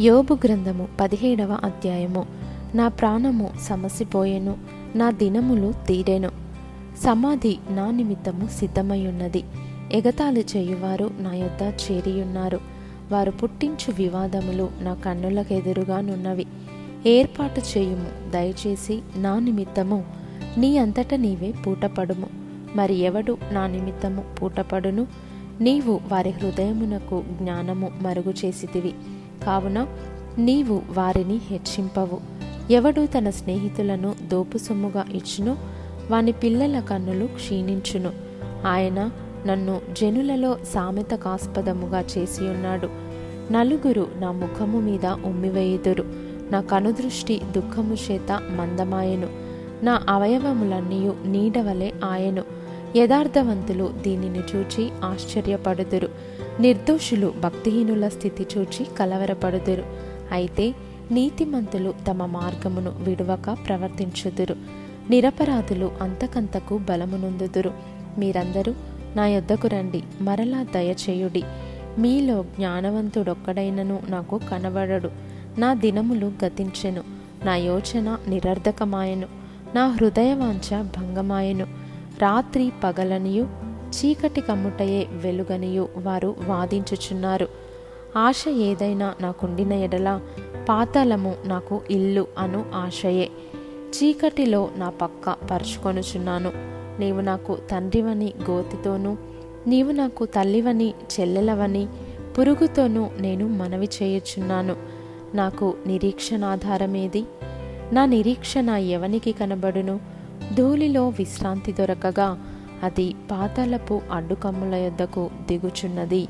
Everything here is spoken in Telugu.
యోబు గ్రంథము పదిహేడవ అధ్యాయము. నా ప్రాణము సమసిపోయెను నా దినములు తీరెను. సమాధి నా నిమిత్తము సిద్ధమయ్యున్నది. ఎగతాళి చేయువారు నా యొద్ద చేరియున్నారు. వారు పుట్టించు వివాదములు నా కన్నులకెదురుగానున్నవి ఏర్పాటు చేయుము దయచేసి నా నిమిత్తము. నీ అంతట నీవే పూటపడుము. మరి ఎవడు నా నిమిత్తము పూటపడును? నీవు వారి హృదయమునకు జ్ఞానము మరుగు చేసితివి. కావున నీవు వారిని హెచ్చింపవు. ఎవడు తన స్నేహితులను దోపు సొమ్ముగా ఇచ్చునో వాని పిల్లల కన్నులు క్షీణించును. ఆయన నన్ను జనులలో సామెత కాస్పదముగా చేసి ఉన్నాడు నలుగురు నా ముఖము మీద ఉమ్మివేయుదురు. నా కనుదృష్టి దుఃఖము చేత మందమాయెను. నా అవయవములన్నీ నీడవలే ఆయను. యథార్థవంతులు దీనిని చూచి ఆశ్చర్యపడుదురు. నిర్దోషులు భక్తిహీనుల స్థితి చూచి కలవరపడుదురు. అయితే నీతిమంతులు తమ మార్గమును విడవక ప్రవర్తించుదురు. నిరపరాధులు అంతకంతకు బలమునందుదురు. మీరందరూ నా యొద్దకు రండి మరలా దయచేయుడి. మీలో జ్ఞానవంతుడొక్కడైనను నాకు కనబడడు. నా దినములు గతించెను. నా యోచన నిరర్ధకమాయను. నా హృదయవాంఛ భంగమాయెను. రాత్రి పగలనియు చీకటి కమ్ముటయే వెలుగనియు వారు వాదించుచున్నారు. ఆశ ఏదైనా నాకుండిన ఎడల పాతాళము నాకు ఇల్లు అను ఆశయే. చీకటిలో నా పక్క పరుచుకొనుచున్నాను. నీవు నాకు తండ్రివని గోతితోనూ నీవు నాకు తల్లివని చెల్లెలవని పురుగుతోనూ నేను మనవి చేయుచున్నాను. నాకు నిరీక్షణాధారమేది? నా నిరీక్షణ ఎవనికి కనబడును? ధూళిలో విశ్రాంతి దొరకగా అది పాతాలపు అడ్డుకమ్ముల యొద్దకు దిగుచున్నది.